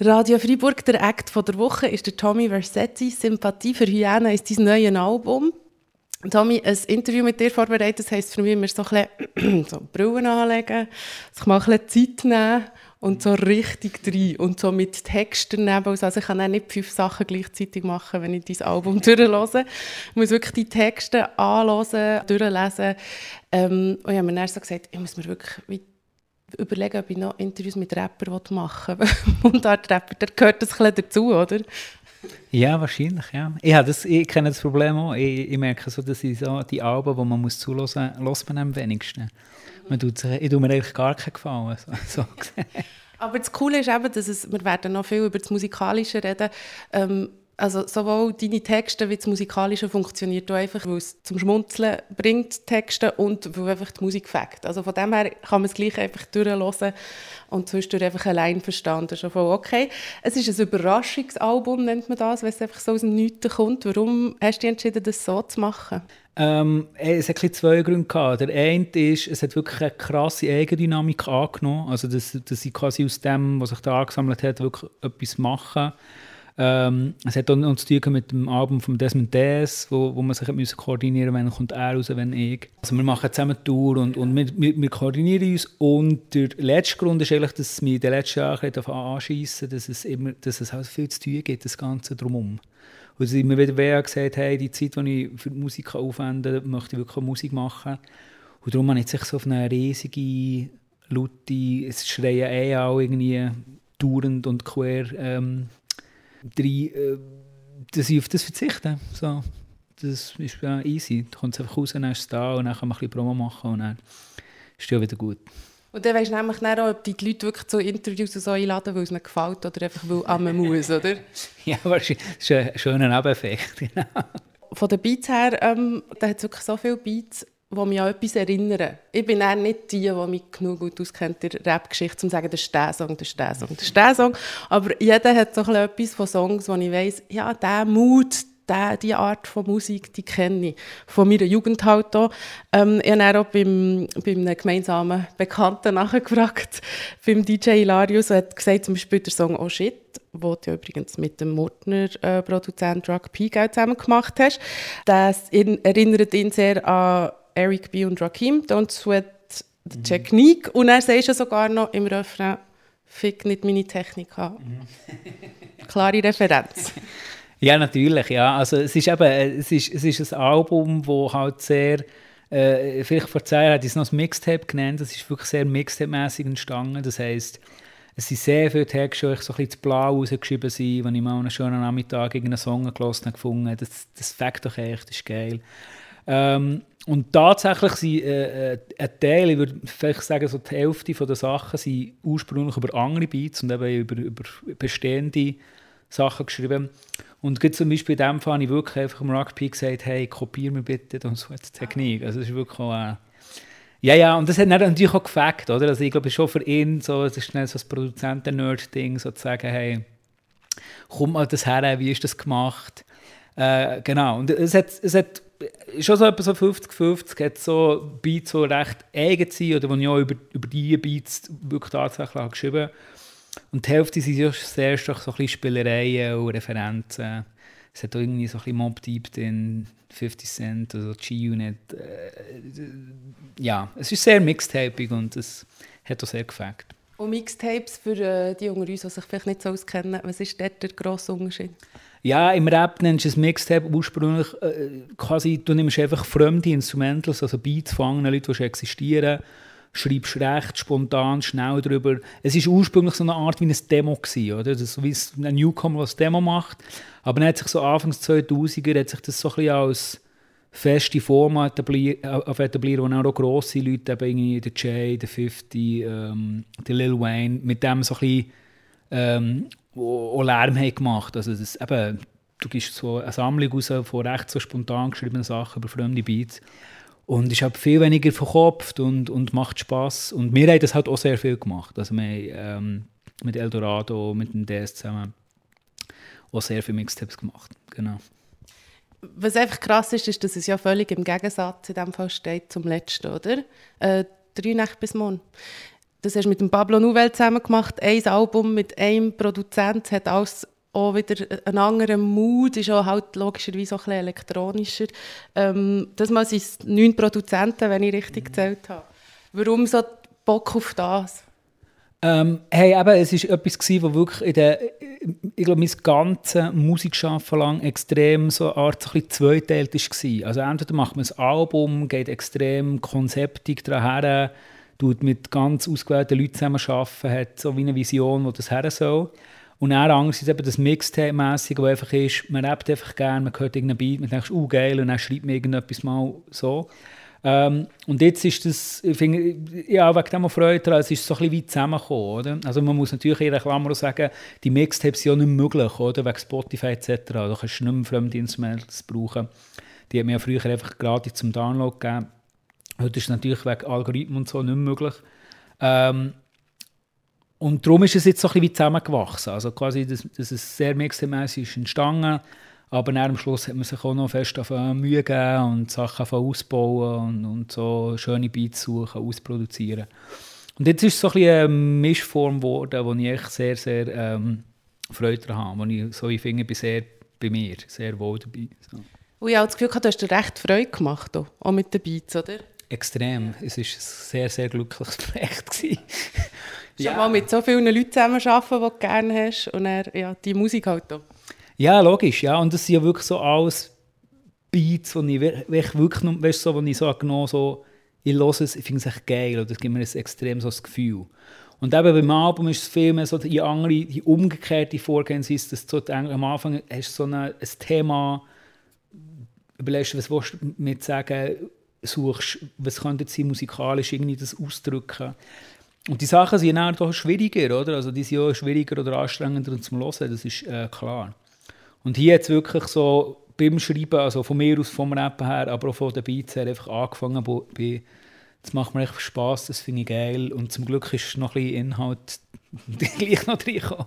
Radio Freiburg, der Act von der Woche, ist der Tommy Versetti. Sympathie für Hyänen ist dein neues Album. Tommy, ein Interview mit dir vorbereitet, das heisst für mich immer so ein bisschen so Brillen anlegen, sich mal ein bisschen Zeit nehmen und so richtig rein und so mit Texten daneben. Also ich kann auch nicht fünf Sachen gleichzeitig machen, wenn ich dein Album durchlese. Ich muss wirklich die Texte anhören, durchlesen. Ähm, und ich habe mir dann so gesagt, ich muss mir wirklich überlegen, ob ich noch Interviews mit Rappern machen will. Mundart-Rapper, da gehört das ein dazu, oder? Ja, wahrscheinlich, ja. Ich, das, ich kenne das Problem auch. Ich, ich merke so, dass ich so die Alben, die man muss zuhören muss, man am wenigsten. Man tut, ich tue mir eigentlich gar keinen Gefallen. So, so Aber das Coole ist eben, dass es, wir werden noch viel über das Musikalische reden. Ähm, also sowohl deine Texte wie das Musikalische funktioniert einfach, weil es zum Schmunzeln bringt, Texte, und weil einfach die Musik fängt. Also von dem her kann man es gleich einfach durchhören und zwischendurch einfach allein verstanden. Schon voll okay. Es ist ein Überraschungsalbum, nennt man das, wenn es einfach so aus dem Nichts kommt. Warum hast du entschieden, das so zu machen? Ähm, es hat zwei Gründe gehabt. Der eine ist, es hat wirklich eine krasse Eigendynamik angenommen. Also, dass, dass ich quasi aus dem, was sich da angesammelt hat, wirklich etwas machen ähm, es hat auch noch zu tun mit dem Album von Desmond Des, wo, wo man sich müssen koordinieren musste, wenn kommt er raus, wenn ich. Also wir machen zusammen Tour und, und wir, wir, wir, koordinieren uns. Und der letzte Grund ist eigentlich, dass mich in den letzten Jahren anschiessen dass es immer, dass es halt viel zu tun gibt, das Ganze drumherum. Und ich immer wieder gesagt hey, die Zeit, die ich für die Musik aufwende, möchte ich wirklich Musik machen. Und darum habe ich sich so auf eine riesige, laute, es schreien eh auch irgendwie dauernd und quer ähm, drei, äh, dass ich auf das verzichte. So, das ist ja easy. Du kommst einfach raus, dann ist es da und dann kann man ein bisschen Promo machen und dann ist es ja wieder gut. Und dann weisst du nämlich auch, ob die Leute wirklich zu Interviews so einladen, weil es ihnen gefällt oder einfach weil man muss, oder? ja, wahrscheinlich. Das ist ein schöner Nebeneffekt, genau. Von den Beats her, ähm, da hat es wirklich so viele Beats, die mich an etwas erinnern. Ich bin auch nicht die, die mich genug gut auskennt in der Rap-Geschichte, um zu sagen, das ist der Song, das ist der Song, das ist der Song. Aber jeder hat so etwas von Songs, wo ich weiss, ja, der Mut, der, die Art von Musik, die kenne ich. Von meiner Jugend halt auch. Ähm, ich habe auch beim, beim einem gemeinsamen Bekannten nachgefragt, beim DJ Hilarius, er hat gesagt, zum Beispiel der Song «Oh Shit», den du übrigens mit dem Murtner-Produzent äh, Drug P zusammen gemacht hast. Das erinnert ihn sehr an Eric B. und Rakim, Don't Sweat the mhm. Technique. Und er sagt sogar noch im Refrain, fick nicht meine Technik an. Mhm. Klare Referenz. Ja, natürlich, ja. Also es ist eben, es ist, es ist ein Album, das halt sehr, äh, vielleicht vor zwei Jahren hat es noch ein Mixtape genannt, das ist wirklich sehr Mixtape-mässig entstanden. Das heisst, es sind sehr viele Texte, die so ein bisschen blau rausgeschrieben sind, wenn ich mal einen schönen Nachmittag einen Song gelesen habe, gefunden das, das fängt doch echt, das ist geil. Ähm, und tatsächlich sind äh, äh, ein Teil, ich würde vielleicht sagen, so die Hälfte der Sachen sind ursprünglich über andere Beats und eben über, über bestehende Sachen geschrieben. Und zum Beispiel in dem Fall habe ich wirklich einfach im Rugby gesagt, hey, kopier mir bitte und so eine Technik. Also das ist wirklich auch, äh, ja, ja, und das hat natürlich auch gefällt, oder? Also ich glaube, schon für ihn, so, das ist schnell so das Produzenten-Nerd-Ding, so zu sagen, hey, komm mal das her, wie ist das gemacht? Äh, genau, und es hat, es hat schon so etwa so 50-50, hat so Beats, die recht eigen sind oder die ich auch über, über diese Beats wirklich tatsächlich habe geschrieben Und die Hälfte sind ja sehr stark so Spielereien und Referenzen. Es hat auch irgendwie so ein bisschen Mob Deep in 50 Cent, also G-Unit. Äh, ja, es ist sehr mixtapig und es hat auch sehr gefällt. Und Mixtapes für äh, die uns, die sich vielleicht nicht so auskennen, was ist dort der grosse Unterschied? Ja, im Rap nennst du es Mixtape ursprünglich äh, quasi, du nimmst einfach fremde Instrumentals, also Beats von anderen Leuten, die schon existieren, schreibst recht spontan, schnell drüber. Es war ursprünglich so eine Art wie ein Demo gewesen, oder? Das ist wie ein Newcomer, was Demo macht. Aber dann hat sich so Anfangs 2000er hat sich das so ein bisschen als feste Form etabliert, äh, etabliert wo auch grosse Leute, eben irgendwie der Jay, der 50, ähm, der Lil Wayne, mit dem so ein bisschen ähm, Lärm haben gemacht Also das, eben, du gibst so eine Sammlung raus von recht so spontan geschriebenen Sachen über fremde Beats. Und ich habe viel weniger verkopft und, und macht Spass. Und wir haben das halt auch sehr viel gemacht. Also wir haben ähm, mit Eldorado, mit dem DS zusammen auch sehr viele Mixtapes gemacht. Genau. Was einfach krass ist, ist, dass es ja völlig im Gegensatz in dem Fall steht zum letzten, oder? Äh, drei Nächte bis morgen. das hast du mit dem Pablo Nouvel zusammen gemacht, ein Album mit einem Produzent, hat alles auch wieder einen anderen Mood, ist auch halt logischerweise auch ein bisschen elektronischer. Ähm, das mal sind es neun Produzenten, wenn ich richtig gezählt habe. Warum so Bock auf das? Ähm, hey, eben, es war etwas, gewesen, was wirklich in der, ich glaube, mein ganzes Musikschaffen lang extrem so eine Art so ein zweiteilt war. Also entweder macht man ein Album, geht extrem konzeptig daran tut mit ganz ausgewählten Leuten zusammen arbeiten, hat so wie eine Vision, wo das her soll. Und dann andererseits eben das Mixtape-mässige, wo einfach ist, man rappt einfach gerne, man hört irgendeinen Beat, man denkt, oh geil, und dann schreibt man irgendetwas mal so. Ähm, und jetzt ist das, ich finde, ja, wegen dem Freude es ist so ein bisschen weit zusammengekommen, oder? Also man muss natürlich in der Klammer sagen, die Mixtapes sind ja nicht möglich, oder? Wegen Spotify etc. Da kannst du nicht mehr fremde Instrumentals brauchen. Die hat mir ja früher einfach gratis zum Download gegeben. Heute ist es natürlich wegen Algorithmen und so nicht mehr möglich. Ähm, und darum ist es jetzt so ein bisschen wie zusammengewachsen. Also quasi, dass, dass es sehr mixtemässig ist entstanden, aber dann am Schluss hat man sich auch noch fest auf Mühe gegeben und Sachen ausbauen und, und so schöne Beats suchen, ausproduzieren. Und jetzt ist es so ein bisschen eine Mischform geworden, wo ich echt sehr, sehr ähm, Freude daran habe, wo ich so ich finde, bin sehr bei mir, sehr wohl dabei. So. Und ich habe das Gefühl, du hast dir recht Freude gemacht, auch mit den Beats, oder? Extrem. Es war ein sehr, sehr glückliches Projekt. ja. mal mit so vielen Leuten zusammenarbeiten, die du gerne hast und dann, ja, die Musik halt auch. Ja, logisch. Ja. Und das sind ja wirklich so alles Beats, die ich wirklich, wirklich weißt, so, wo ich so genommen so, ich höre es, ich finde es echt geil oder das gibt mir ein extrem so das Gefühl. Und eben beim Album ist es viel mehr so die andere, die umgekehrte Vorgehensweise, dass du am Anfang hast so eine, ein Thema, überlegst was willst du mit sagen, suchst, was könnte sie musikalisch irgendwie das ausdrücken. Und die Sachen sind dann doch schwieriger, oder? Also die sind ja schwieriger oder anstrengender zum Hören, das ist äh, klar. Und hier jetzt wirklich so beim Schreiben, also von mir aus, vom Rappen her, aber auch von den Beats her, einfach angefangen bei, das macht mir echt Spass, das finde ich geil. Und zum Glück ist noch ein bisschen Inhalt gleich noch reingekommen.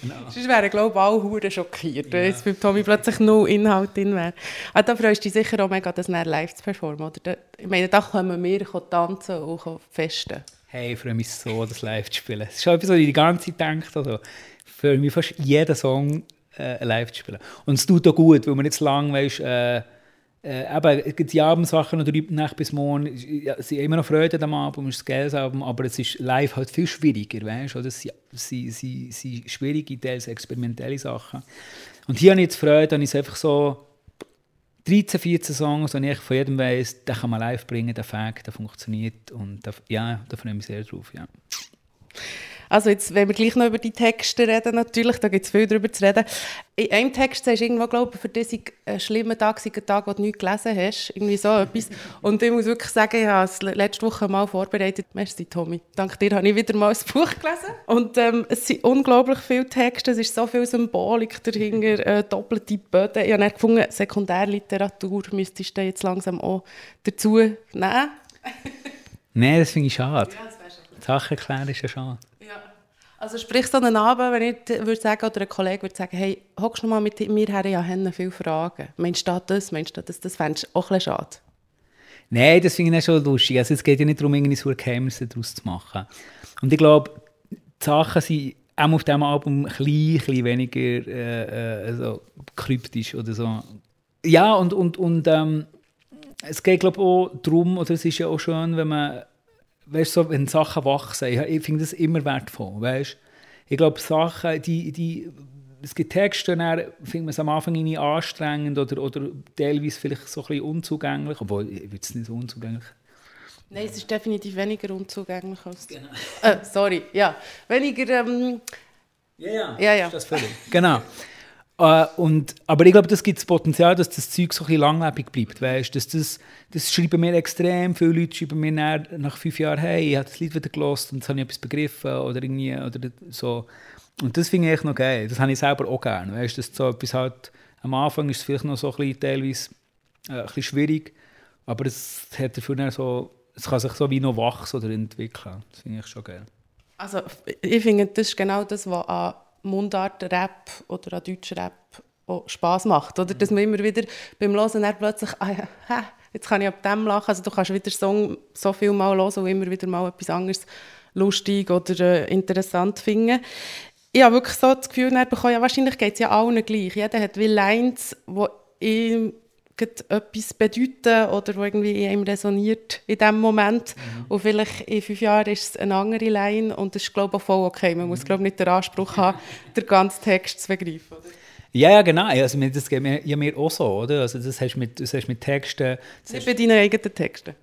genau. Sonst wären, glaube ich, alle Huren schockiert, wenn jetzt beim Tommy plötzlich noch Inhalt drin wäre. Aber ah, da freust du dich sicher auch mega, das live zu performen, oder? Ich meine, da können wir tanzen und festen. Hey, ich freue mich so, das live zu spielen. Das ist schon etwas, was ich die ganze Zeit denke. Also, für mich fast jeden Song äh, live zu spielen. Und es tut auch gut, weil man nicht zu lange, weißt, äh, äh, eben, die Abendsachen oder Nacht bis morgen ja, sind immer noch Freude am Album, es ist ein geiles Album, aber es ist live halt viel schwieriger, weißt du? Es sind, sind, sind schwierige, teils experimentelle Sachen. Und hier habe ich jetzt Freude, dann ist einfach so 13, 14 Songs, und ich von jedem weiss, den kann man live bringen, der Fakt, der funktioniert und da, ja, da freue ich mich sehr drauf, ja. Also jetzt, wenn wir gleich noch über die Texte reden, natürlich, da gibt es viel darüber zu reden. In einem Text sagst du irgendwo, glaube ich, für diesen einen schlimmen Tag, sei ein Tag, wo du nichts gelesen hast, irgendwie so etwas. Und ich muss wirklich sagen, ich habe es letzte Woche mal vorbereitet. Merci, Tommy. Dank dir habe ich wieder mal ein Buch gelesen. Und ähm, es sind unglaublich viele Texte, es ist so viel Symbolik dahinter, äh, doppelte Böden. Ich habe gefunden, Sekundärliteratur müsstest du jetzt langsam auch dazu nehmen. Nein, das finde ich schade. Ja, das die Sache erklären ist ja schade. Also sprich so einen Abend, wenn ich würde sagen, oder ein Kollege würde sagen, hey, hockst du mal mit mir her, ja, haben viele Fragen. Meinst du das, meinst du das, das fändest du auch ein bisschen schade? Nein, das finde ich schon lustig. Also es geht ja nicht darum, irgendwie so Geheimnisse daraus zu machen. Und ich glaube, die Sachen sind auch auf diesem Album ein bisschen, weniger äh, äh, kryptisch oder so. Ja, und, und, und ähm, es geht glaube ich auch darum, oder es ist ja auch schön, wenn man weißt, so, wenn Sachen wachsen, ich, ich finde das immer wertvoll, weißt? Ich glaube, Sachen, die, die, es gibt Texte, dann findet man es am Anfang irgendwie anstrengend oder, oder teilweise vielleicht so ein bisschen unzugänglich, obwohl, ich würde es nicht so unzugänglich Nein, es ist definitiv weniger unzugänglich als... Genau. Äh, sorry, ja. Weniger... Ähm, ja, ja, ja, ja. das völlig. Genau. Uh, und, aber ich glaube, das gibt das Potenzial, dass das Zeug so ein langlebig bleibt. Weißt? Dass das, das schreiben mir extrem viele Leute schreiben mir nach, nach fünf Jahren, hey, ich habe das Lied wieder gelost und jetzt habe ich etwas begriffen oder irgendwie oder so. Und das finde ich echt noch geil. Das habe ich selber auch gerne. Weißt? Dass so etwas halt, am Anfang ist es vielleicht noch so ein bisschen, teilweise äh, ein bisschen schwierig, aber es hat dafür so, es kann sich so wie noch wachsen oder entwickeln. Das finde ich schon geil. Also ich finde, das ist genau das, was an Mundart-Rap oder an Deutsch-Rap auch Spass macht. Oder? Dass man immer wieder beim Hören dann plötzlich, ah ja, jetzt kann ich ab dem lachen. Also du kannst wieder Song so viel mal hören und immer wieder mal etwas anderes lustig oder äh, interessant finden. Ich habe wirklich so das Gefühl bekommen, ja, wahrscheinlich geht es ja allen gleich. Jeder hat wie Lines, die ihm etwas bedeuten oder die irgendwie in ihm resoniert in diesem Moment. Mhm. Und vielleicht in fünf Jahren ist es eine andere Line und das ist, glaube ich, auch voll okay. Man muss, mhm. glaube ich, nicht den Anspruch haben, den ganzen Text zu begreifen. Oder? Ja, ja, genau. Also, das geht mir, ja mir auch so, oder? Also, das hast du mit, das hast mit Texten... Nicht bei deinen eigenen Texten?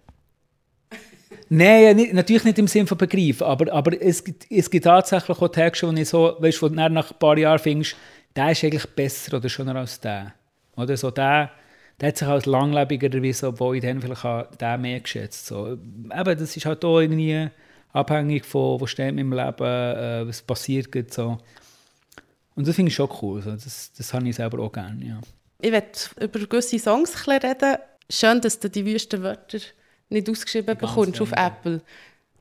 Nein, ja, nicht, natürlich nicht im Sinne von Begriff, aber, aber es, gibt, es gibt tatsächlich auch Texte, wo ich so, weißt, wo du nach ein paar Jahren findest, der ist eigentlich besser oder schöner als der. Oder so der, der hat sich als langlebiger erwiesen, obwohl ich dann vielleicht auch den mehr geschätzt so. Eben, das ist halt auch irgendwie abhängig von, wo steht in meinem Leben, äh, was passiert. So. Und das finde ich schon cool. Also das, das habe ich selber auch gerne. Ja. Ich werde über gewisse Songs reden. Schön, dass du die wüsten Wörter nicht ausgeschrieben bekommst auf Apple.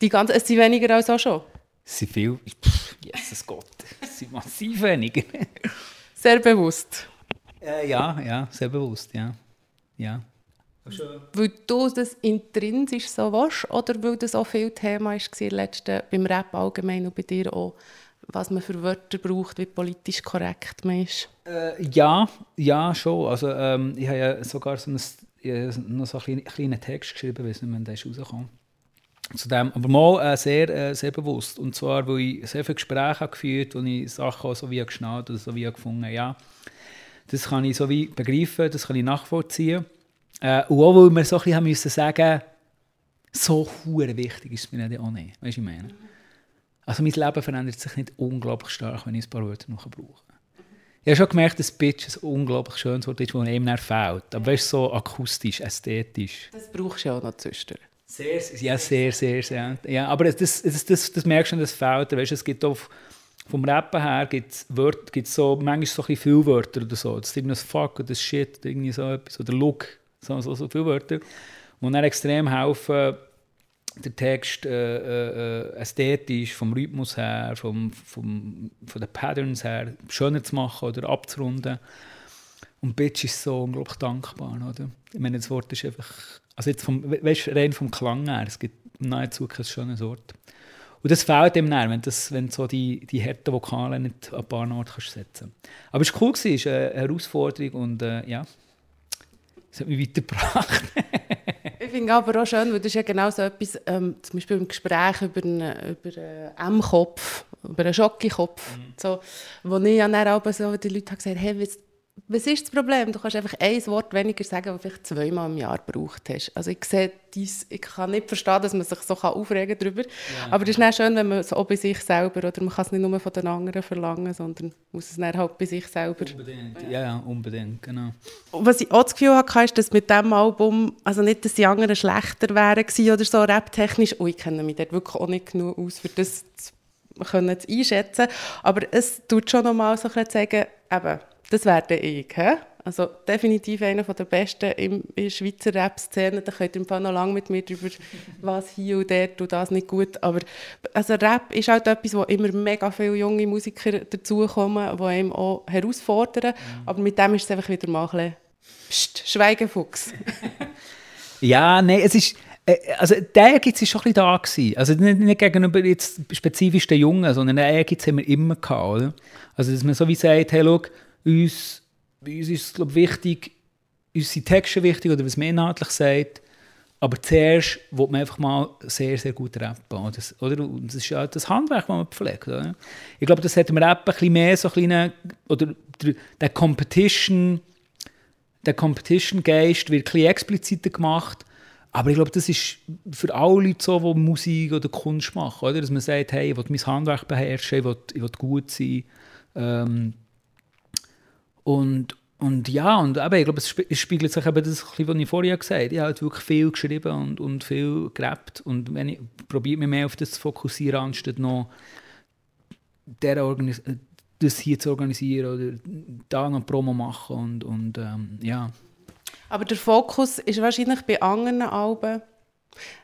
Die ganzen, es sind weniger als auch schon. Es sind viel. Pff, Jesus Gott. Es sind massiv weniger. sehr bewusst. Äh, ja, ja, sehr bewusst, ja. Ja. Weil du das intrinsisch so warst oder weil das auch viel Thema war letzten, beim Rap allgemein und bei dir auch? was man für Wörter braucht, wie politisch korrekt man ist? Äh, ja, ja, schon. Also, ähm, ich habe ja sogar so einen, noch so einen kleinen Text geschrieben, weiß nicht, wann der ist rausgekommen. Zu dem, aber mal äh, sehr, äh, sehr bewusst. Und zwar, weil ich sehr viele Gespräche geführt habe, wo ich Sachen so wie geschnallt oder so wie gefunden ja, das kann ich so wie begreifen, das kann ich nachvollziehen. Äh, und auch, weil wir so ein bisschen haben müssen sagen so wichtig ist es mir auch nicht. Weißt du, ich meine? Also mein Leben verändert sich nicht unglaublich stark, wenn ich ein paar Wörter noch brauche. Ich habe schon gemerkt, dass Bitch ein unglaublich schönes Wort ist, das einem dann fehlt. Aber weißt du, so akustisch, ästhetisch. Das brauchst du ja auch noch zwischendurch. Sehr, ja, sehr, sehr, sehr. Ja, aber das, das, das, das merkst du, das fehlt. Weißt, es gibt auch vom Rappen her gibt's Wörter, gibt's so, manchmal so ein viele Wörter oder so. Das ist irgendwie das Fuck oder das Shit oder irgendwie so etwas. Oder Look, so, so, so viele Wörter. Die dann extrem helfen, der Text äh, äh, äh, ästhetisch, vom Rhythmus her, vom, vom, von den Patterns her schöner zu machen oder abzurunden. Und Bitch ist so unglaublich dankbar. Oder? Ich meine, das Wort ist einfach, also jetzt vom, weißt, rein vom Klang her, es gibt nahezu kein schönes Wort. Und das fehlt ihm dann, wenn, das, wenn so die, die harten Vokale nicht an ein paar Orten kannst setzen Aber es war cool, es ist eine Herausforderung und äh, ja, es hat mich weitergebracht. ich finde aber auch schön, weil das ist ja genau so etwas, ähm, zum Beispiel im Gespräch über einen, über einen M-Kopf, über einen Schocki-Kopf, mhm. so, wo ich ja dann auch so die Leute gesagt habe, hey, was ist das Problem? Du kannst einfach ein Wort weniger sagen, das du vielleicht zweimal im Jahr gebraucht hast. Also ich sehe dies, ich kann nicht verstehen, dass man sich so aufregen kann darüber. Ja. Aber es ist nicht schön, wenn man es auch bei sich selber, oder man kann es nicht nur von den anderen verlangen, sondern muss es dann halt bei sich selber. Unbedingt, ja, ja, unbedingt, genau. Und was ich auch das Gefühl hatte, ist, dass mit diesem Album, also nicht, dass die anderen schlechter wären oder so, raptechnisch, oh, ich kenne mich dort wirklich auch nicht genug aus, für das zu können einschätzen, aber es tut schon nochmal so ein sagen, eben, das werde ich. He? Also definitiv einer der besten in der Schweizer Rap-Szene. Da könnt ihr im Fall noch lange mit mir darüber, was hier und dort und das nicht gut. Aber also Rap ist halt etwas, wo immer mega viele junge Musiker dazukommen, die einem auch herausfordern. Mhm. Aber mit dem ist es einfach wieder mal ein bisschen Psst, Schweigefuchs. ja, nein, es ist... Äh, also der Ehrgeiz war schon ein bisschen da. Gewesen. Also nicht, nicht gegenüber jetzt spezifisch den Jungen, sondern den Ehrgeiz haben wir immer gehabt. Oder? Also dass man so wie sagt, hey, schau, uns, uns ist es glaub, wichtig, uns sind Texte wichtig oder was man inhaltlich sagt, aber zuerst will man einfach mal sehr, sehr gut rappen. Das, oder? das ist ja das Handwerk, das man pflegt. Oder? Ich glaube, das hat im Rappen ein mehr so kleine, oder der Competition, der Competition-Geist wird ein expliziter gemacht. Aber ich glaube, das ist für alle Leute so, die Musik oder Kunst machen. Oder? Dass man sagt, hey, ich will mein Handwerk beherrschen, ich will, ich will gut sein. Ähm, und, und ja, und eben, ich glaube, es spiegelt sich eben das, was ich vorher gesagt habe. Ich habe halt wirklich viel geschrieben und, und viel gerappt. Und wenn ich probiere mich mehr auf das zu fokussieren, anstatt noch der Organis das hier zu organisieren oder da noch Promo machen und, und ähm, ja. Aber der Fokus ist wahrscheinlich bei anderen Alben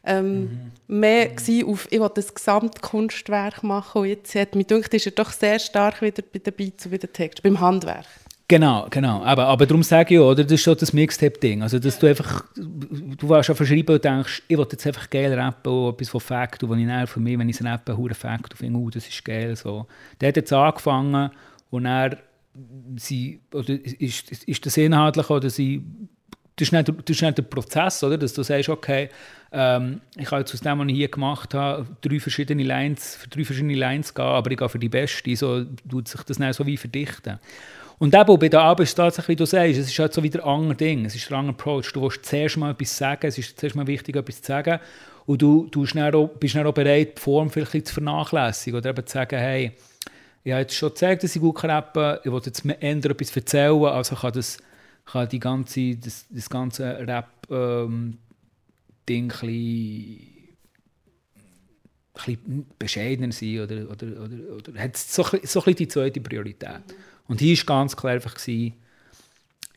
ähm, mhm. mehr mhm. auf, ich will das Gesamtkunstwerk machen und jetzt hat mich gedacht, ist er doch sehr stark wieder bei den Beats und bei den Texten, beim Handwerk. Genau, genau. Aber, aber darum sage ich auch, oder, das ist so das Mixtape-Ding. Also, dass du einfach, du warst schon verschreiben und denkst, ich will jetzt einfach geil rappen, auch etwas von Fact, wo ich dann für mich, wenn ich es rappe, hure Fact finde, oh, das ist geil. So. Der hat jetzt angefangen und er sie, oder ist, ist das inhaltlich, oder sie, das ist, nicht, das ist nicht der Prozess, oder, dass du sagst, okay, ähm, ich habe jetzt aus dem, was ich hier gemacht habe, drei verschiedene Lines, für drei verschiedene Lines gehen, aber ich gehe für die beste, so tut sich das dann so wie verdichten. Und eben bei der Arbeit ist tatsächlich, wie du sagst, es ist halt so wieder ein anderes Ding. Es ist ein anderer Approach. Du willst zuerst mal etwas sagen, es ist zuerst mal wichtig, etwas zu sagen. Und du, du bist, dann auch, bist dann auch bereit, die Form vielleicht zu vernachlässigen. Oder eben zu sagen, hey, ich habe jetzt schon gezeigt, dass ich gut kann, ich will jetzt mehr etwas erzählen, also kann, das, kann die ganze, das, das ganze Rap-Ding ähm, ein bescheidener sein oder, oder, oder, oder hat so, so ein bisschen die zweite Priorität. Und hier war ganz klar einfach, gewesen,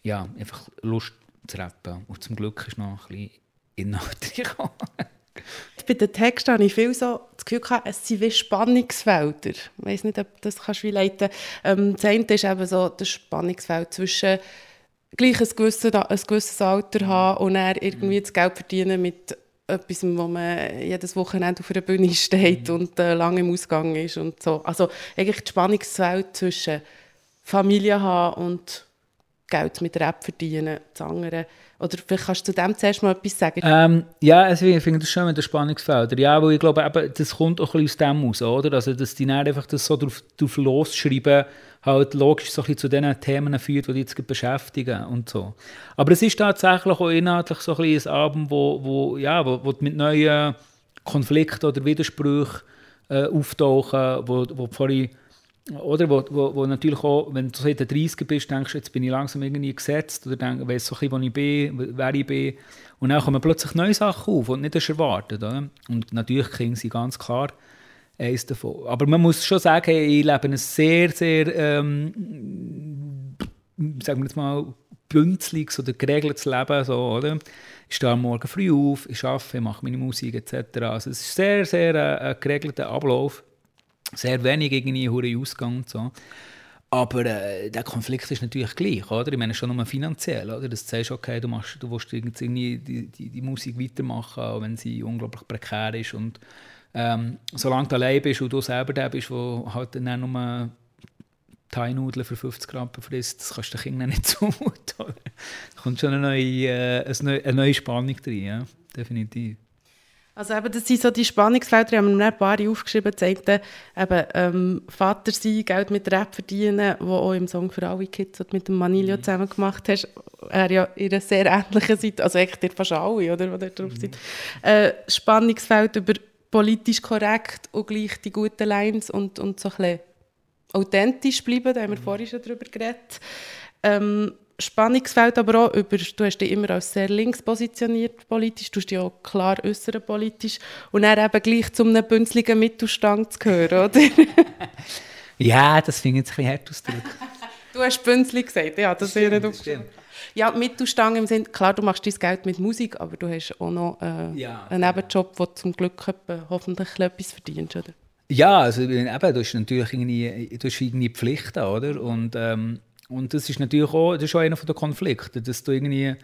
ja, einfach Lust zu rappen. Und zum Glück ist noch ein bisschen Inhalt gekommen. Bei den Texten habe ich viel so das Gefühl gehabt, es sind wie Spannungsfelder. Ich weiß nicht, ob das kannst du leiten ähm, Das eine ist eben so das Spannungsfeld zwischen gleich ein gewisses, ein gewisses Alter haben und dann irgendwie das Geld verdienen mit etwas, wo man jedes Wochenende auf einer Bühne steht mhm. und äh, lange im Ausgang ist und so. Also eigentlich das Spannungsfeld zwischen Familie haben und Geld mit Rap verdienen. Das andere. Oder vielleicht kannst du zu dem zuerst mal etwas sagen? Ähm, ja, also ich finde das schön mit den Spannungsfeldern. Ja, weil ich glaube, eben, das kommt auch ein bisschen aus dem aus, oder? Also, dass die dann einfach das so drauf, drauf losschreiben, halt logisch so ein bisschen zu den Themen führt, die dich jetzt beschäftigen und so. Aber es ist tatsächlich auch inhaltlich so ein, bisschen ein Album, wo, wo, ja, wo, wo mit neuen Konflikten oder Widersprüchen äh, auftauchen, wo, wo vorhin oder wo, wo, wo natürlich auch, wenn du so in den 30 bist, denkst jetzt bin ich langsam irgendwie gesetzt oder denk, weiss so ein bisschen, wo ich bin, wer ich bin. Und dann kommen plötzlich neue Sachen auf, du nicht erwartet oder? Und natürlich kriegen sie ganz klar eins davon. Aber man muss schon sagen, ich lebe ein sehr, sehr, ähm, sagen wir jetzt mal, bünzliges oder geregeltes Leben. So, oder? Ich stehe am Morgen früh auf, ich arbeite, mache meine Musik etc. Also es ist sehr, sehr äh, ein geregelter Ablauf sehr wenig irgendwie hure Ausgang so. Aber äh, der Konflikt ist natürlich gleich, oder? Ich meine schon nur finanziell, oder? Dass du sagst, okay, du, machst, du willst irgendwie die, die, die Musik weitermachen, auch wenn sie unglaublich prekär ist. Und ähm, solange du allein bist und du selber der bist, der halt dann nur Thai-Nudeln für 50 Gramm frisst, das kannst du den Kindern nicht zumuten. Da kommt schon eine neue, äh, eine neue Spannung drin, ja? definitiv. Also eben, das sind so die Spannungsfelder, die haben wir ein paar aufgeschrieben. Eine, eben, ähm, Vater sein, Geld mit Rap verdienen, wo auch im Song für alle Kids mit dem Manilio mhm. zusammen gemacht hast. Er ja in einer sehr ähnlichen Seite, also eigentlich fast alle, oder, die da drauf sind. Mhm. Äh, Spannungsfeld über politisch korrekt und gleich die guten Lines und, und so ein bisschen authentisch bleiben, da haben wir mhm. vorhin schon drüber geredet. Ähm, Spannungsfeld aber auch über, du hast dich immer als sehr links positioniert politisch, du hast dich auch klar äußern politisch und dann eben gleich zu einem bünzligen Mittelstand zu gehören, oder? ja, das finde ich jetzt ein bisschen hart ausgedrückt. du hast Bünzli gesagt, ja, das, das stimmt, ist nicht Ja, Mittelstand im Sinne, klar, du machst dein Geld mit Musik, aber du hast auch noch äh, ja, einen Nebenjob, wo du zum Glück hoffentlich etwas verdienst, oder? Ja, also eben, du hast natürlich irgendwie, du hast irgendwie Pflichten, oder? Und ähm, und das ist natürlich auch, das ist auch einer der Konflikte, dass du irgendwie,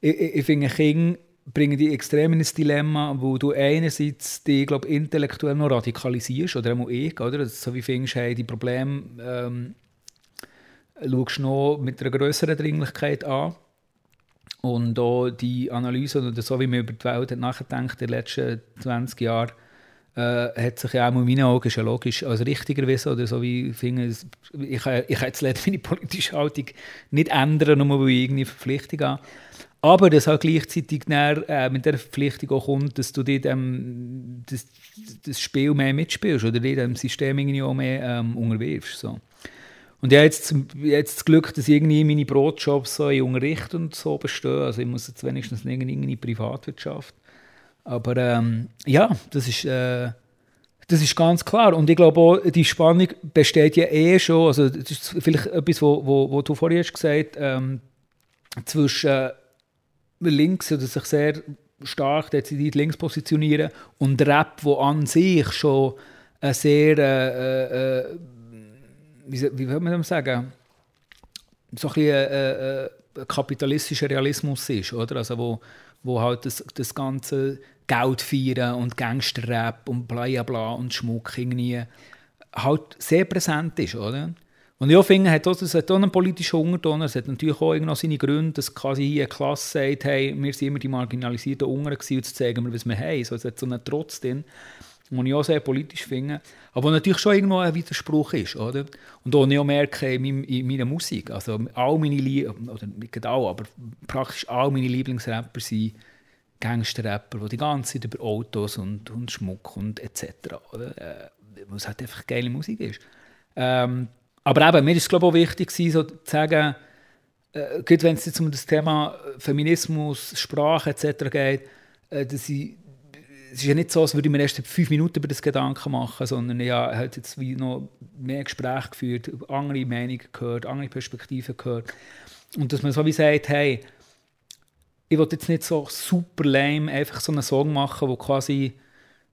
ich, ich finde, Kinder bringen dich extrem in ein Dilemma, wo du einerseits die, glaube intellektuell noch radikalisierst, oder auch ich, oder? so wie findest, hey, die Probleme ähm, schaust noch mit einer größeren Dringlichkeit an. Und auch die Analyse, oder so wie man über die Welt hat nachgedacht in den letzten 20 Jahren, äh, hat sich ja auch in meinen Augen schon logisch als richtiger erwiesen. Oder so wie ich finde, ich, ich kann jetzt meine politische Haltung nicht ändern, nur weil ich irgendwie Verpflichtung habe. Aber dass halt gleichzeitig dann, äh, mit der Verpflichtung auch kommt, dass du dir ähm, das, das Spiel mehr mitspielst oder dir dem System irgendwie auch mehr ähm, unterwirfst. So. Und ich habe jetzt, jetzt das Glück, dass irgendwie meine Brotjobs so in Unterricht und so bestehen. Also ich muss jetzt wenigstens in die Privatwirtschaft. Aber ähm, ja, das ist, äh, das ist ganz klar. Und ich glaube auch, die Spannung besteht ja eh schon. Also, das ist vielleicht etwas, wo, wo, wo du vorhin hast gesagt ähm, zwischen äh, links oder sich sehr stark dezidiert links positionieren und Rap, wo an sich schon eine sehr, äh, äh, wie, wie will man das sagen, so ein, bisschen, äh, äh, kapitalistischer Realismus ist, oder? Also wo, wo halt das, das ganze Geld feiern und Gangsterrap und bla bla und Schmuck irgendwie halt sehr präsent ist, oder? Und ich finde, das hat auch einen politischen Unterton. Es hat natürlich auch noch seine Gründe, dass quasi hier eine Klasse sagt, hey, wir sind immer die marginalisierten Ungarn und jetzt zeigen wir, was wir haben. Also es hat so einen Trotz drin, den ich auch sehr politisch finde. Aber natürlich schon irgendwo ein Widerspruch ist, oder? Und auch ich auch merke in, meinem, in meiner Musik, also all meine Lieb oder nicht all, aber praktisch all meine Lieblingsrapper sind Gangsterrapper, die die ganze Zeit über Autos und, und Schmuck und etc. Äh, was halt einfach geile Musik ist. Ähm, aber eben, mir ist es glaube ich, auch wichtig, so zu sagen, äh, gerade wenn es jetzt um das Thema Feminismus, Sprache etc. geht, äh, dass ich, es ist ja nicht so, als würde ich mir erst fünf Minuten über das Gedanken machen, sondern ja, hat jetzt wie noch mehr Gespräche geführt, andere Meinungen gehört, andere Perspektiven gehört. Und dass man so wie sagt, hey, ich will jetzt nicht so super lame einfach so einen Song machen, wo quasi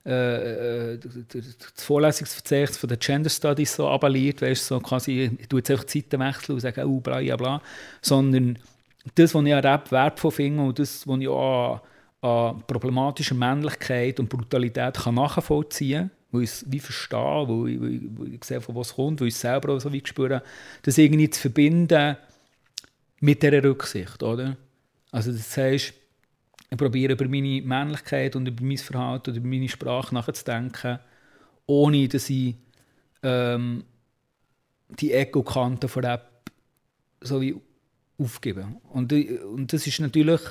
äh, äh das Vorlesungsverzeichnis von den Gender Studies so abaliert, weißt so quasi, ich tue jetzt einfach die Seiten wechseln und sage, oh, bla, bla, bla, sondern das, was ich an Rap wertvoll finde und das, was ich auch an, an problematischer Männlichkeit und Brutalität kann nachvollziehen kann, wo ich es wie verstehe, wo ich, wo ich, wo ich sehe, von was kommt, wo ich es selber auch so wie spüre, das irgendwie zu verbinden mit dieser Rücksicht, oder? Also das heißt, ich probiere über meine Männlichkeit und über mein Verhalten und über meine Sprache nachzudenken, ohne dass ich ähm, die Ego-Kante von Rap so wie aufgebe. Und, und das ist natürlich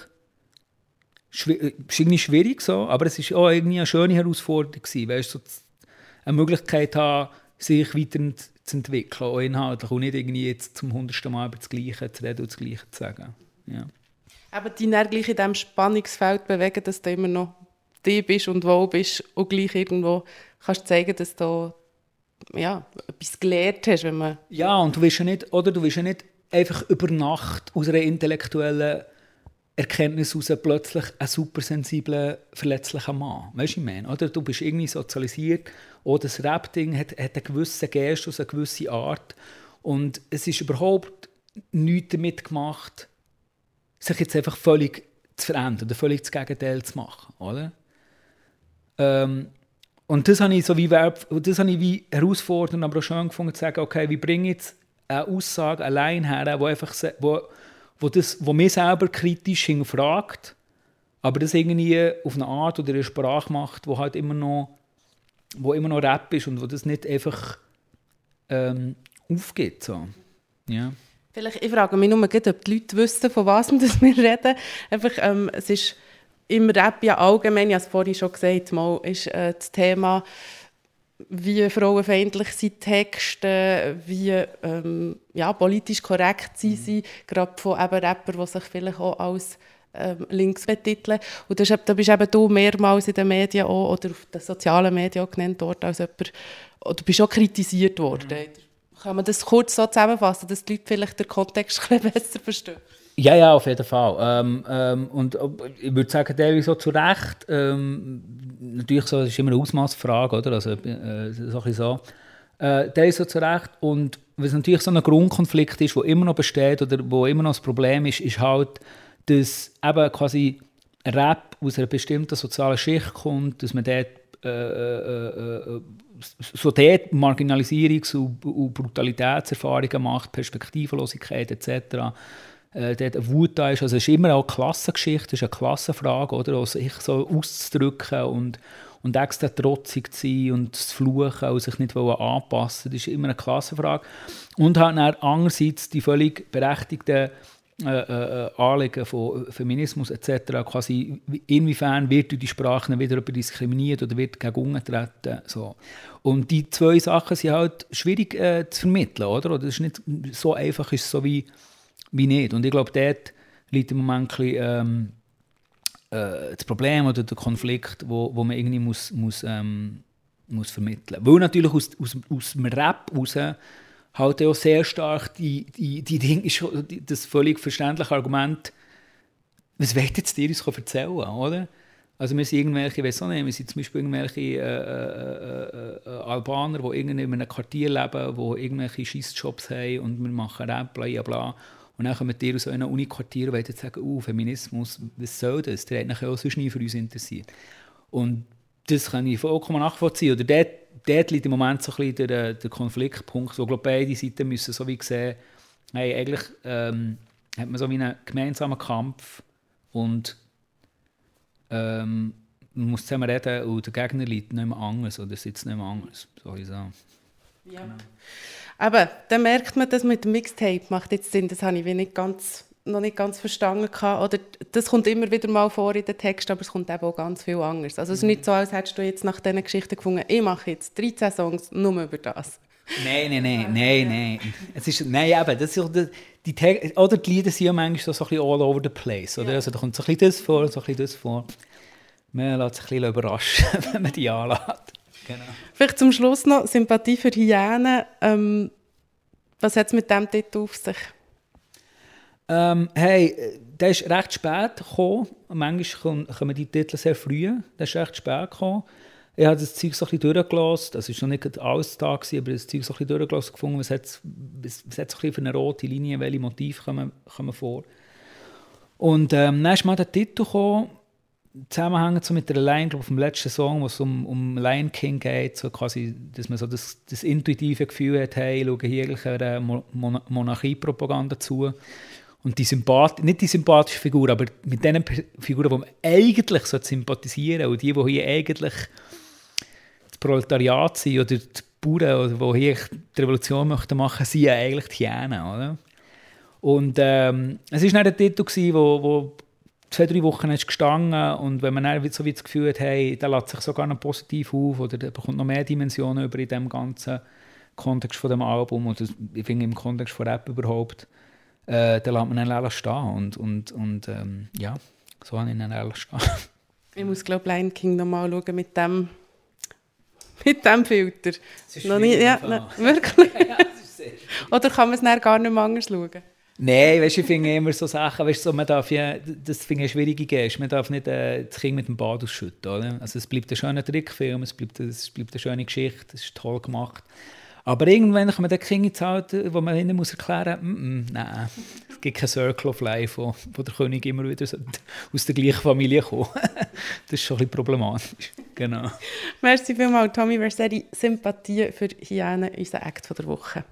schwierig, äh, schwierig so, aber es ist auch irgendwie eine schöne Herausforderung gewesen, weißt, so eine Möglichkeit haben, sich weiter zu entwickeln, auch inhaltlich, und nicht irgendwie jetzt zum hundertsten Mal über das Gleiche zu reden und das Gleiche zu sagen. Ja. Aber die dann gleich in diesem Spannungsfeld bewegen, dass du immer noch die bist und wo bist und gleich irgendwo kannst zeigen, dass du ja, etwas gelernt hast, wenn man... Ja, und du willst ja nicht, oder du willst ja nicht einfach über Nacht aus einer intellektuellen Erkenntnis heraus plötzlich ein supersensibler, verletzlicher Mann. Weißt du, ich meine? Oder du bist irgendwie sozialisiert, oder das Rap-Ding hat, hat einen gewissen Gestus, eine gewisse Art und es ist überhaupt nichts damit gemacht, sich jetzt einfach völlig zu verändern oder völlig das Gegenteil zu machen. Oder? Ähm, und das habe ich so wie, das habe ich wie herausfordernd, aber auch schön gefunden, zu sagen, okay, wie bringe ich jetzt eine Aussage allein her, wo, einfach, wo, wo, das, wo mich selber kritisch hinterfragt, aber das irgendwie auf eine Art oder eine Sprache macht, wo halt immer noch, wo immer noch Rap ist und wo das nicht einfach ähm, aufgeht. So. Ja. Vielleicht, ich frage mich nur, ob die Leute wissen, von was wir reden. Einfach, ähm, es ist im Rap ja allgemein, ich habe es vorhin schon gesagt, mal, ist äh, das Thema, wie frauenfeindlich sind Texte, wie ähm, ja, politisch korrekt sind sie, gerade von eben Rappern, die sich vielleicht auch als ähm, links betiteln. Und das, da bist eben du mehrmals in den Medien auch, oder auf den sozialen Medien auch genannt worden, als jemand, oder du bist auch kritisiert worden. Mhm kann man das kurz so zusammenfassen, dass die Leute vielleicht den Kontext ein besser verstehen? Ja, ja, auf jeden Fall. Ähm, ähm, und ich würde sagen, der so zu Recht. Ähm, natürlich so, das ist immer eine Ausmaßfrage, oder? Also, äh, so ein so. Äh, ist so zu Recht. Und was natürlich so ein Grundkonflikt ist, der immer noch besteht oder wo immer noch das Problem ist, ist halt, dass eben quasi Rap aus einer bestimmten sozialen Schicht kommt, dass man dort äh, äh, äh so dort Marginalisierungs- und, Brutalitätserfahrungen macht, Perspektivenlosigkeit etc., dort eine Wut da ist. Also es ist immer auch eine Klassengeschichte, es ist eine Klassenfrage, oder? Also sich so auszudrücken und, und extra trotzig zu sein und zu fluchen und sich nicht anpassen das ist immer eine Klassenfrage. Und halt dann andererseits die völlig berechtigten äh, äh, Anliegen von Feminismus etc. quasi inwiefern wird die Sprache wieder diskriminiert oder wird gegen ungetreten so. Und die zwei Sachen sind halt schwierig äh, zu vermitteln oder? Oder ist nicht so einfach ist so wie wie nicht. Und ich glaube dort liegt im Moment ein bisschen, ähm, äh, das Problem oder der Konflikt wo, wo man irgendwie muss muss ähm, muss vermitteln. Weil natürlich aus, aus, aus dem Rap raus halt auch sehr stark die, die, die Dinge, das völlig verständliche Argument, was wollt jetzt dir uns erzählen, oder? Also wir sind irgendwelche, ich weiß auch nicht, wir sind zum Beispiel irgendwelche äh, äh, äh, Albaner, die in einem Quartier leben, die irgendwelche Schissjobs haben und wir machen Rap, bla bla. Und dann kommen die aus einem Uniquartier und sagen, oh, Feminismus, was soll das? Der hat nachher auch sonst nie für uns interessiert. Und das kann ich vollkommen nachvollziehen. Oder dort, dort liegt im Moment so ein bisschen der, der Konfliktpunkt, wo glaube beide Seiten müssen so wie sehen, hey, eigentlich ähm, hat man so wie einen gemeinsamen Kampf und ähm, man muss zusammen reden und der Gegner liegt nicht mehr anders oder sitzt nicht mehr anders, soll ich sagen. Ja. Genau. Aber dann merkt man, dass mit dem Mixtape macht jetzt Sinn, das habe ich nicht ganz, noch nicht ganz verstanden. Oder das kommt immer wieder mal vor in den Text, aber es kommt eben auch ganz viel anders. Also es ist nicht so, als hättest du jetzt nach diesen Geschichten gefunden, ich mache jetzt 13 Songs nur über das. Nein, nein, nein, nein, nein. Es ist, nein, eben, das ist die, die, oder die Lieder sind ja manchmal so ein bisschen all over the place. Oder? Ja. Also da kommt so ein bisschen das vor, so ein bisschen das vor. Man lässt sich ein bisschen überraschen, wenn man die anlässt. Genau. Vielleicht zum Schluss noch Sympathie für Hyänen. Ähm, was hat es mit dem Titel auf sich? Ähm, hey, der ist recht spät gekommen. Manchmal kommen die Titel sehr früh. Der ist recht spät gekommen. Ich habe das Zeug so durchgelassen. Das war noch nicht alles da, gewesen, aber das Zeug so durchgelassen gefunden. Was hat es so ein für eine rote Linie, welche Motive kommen, kommen vor. Und ähm, dann mal der Titel gekommen zusammenhängt so mit der Line, glaube vom letzten Song, wo es um, um Lion King geht, so quasi, dass man so das, das intuitive Gefühl hat, hey, schau hier eine Mon Monarchiepropaganda zu. Und die Sympath nicht die sympathische Figur, aber mit den Figuren, die man eigentlich sympathisieren und die, die hier eigentlich das Proletariat sind oder die Bauern, die hier die Revolution möchten machen, sind ja eigentlich die Hyänen, oder? Und ähm, es war dann der Titel, wo, wo zwei, drei Wochen ist gestanden und wenn man dann so wie das Gefühl hat, hey, der lässt sich sogar noch positiv auf oder der bekommt noch mehr Dimensionen über in dem ganzen Kontext von dem Album oder ich finde im Kontext von Rap überhaupt, äh, dann lässt man ihn ehrlich stehen und, und, und ähm, ja, so habe ich ihn ehrlich stehen. Ich muss glaube Lion King nochmal schauen mit dem mit dem Filter. Das ist noch nie, ja, ne, wirklich? ja, Oder kann man es dann gar nicht mehr anders schauen? Nein, weißt, ich finde immer so Sachen, weißt, so, man darf ja, das finde ich schwierige Geste, man darf nicht äh, das Kind mit dem Bad ausschütten. Oder? Also es bleibt ein schöner Trickfilm, es bleibt, es bleibt eine schöne Geschichte, es ist toll gemacht. Aber irgendwann kann man den Kind ins Alter, wo man ihnen muss erklären muss, mm, mm, nein, es gibt kein Circle of Life, wo, wo der König immer wieder aus der gleichen Familie kommt. das ist schon ein bisschen problematisch. Genau. Merci vielmals, Tommy Verseri. Sympathie für Hyänen, unser Act der Woche.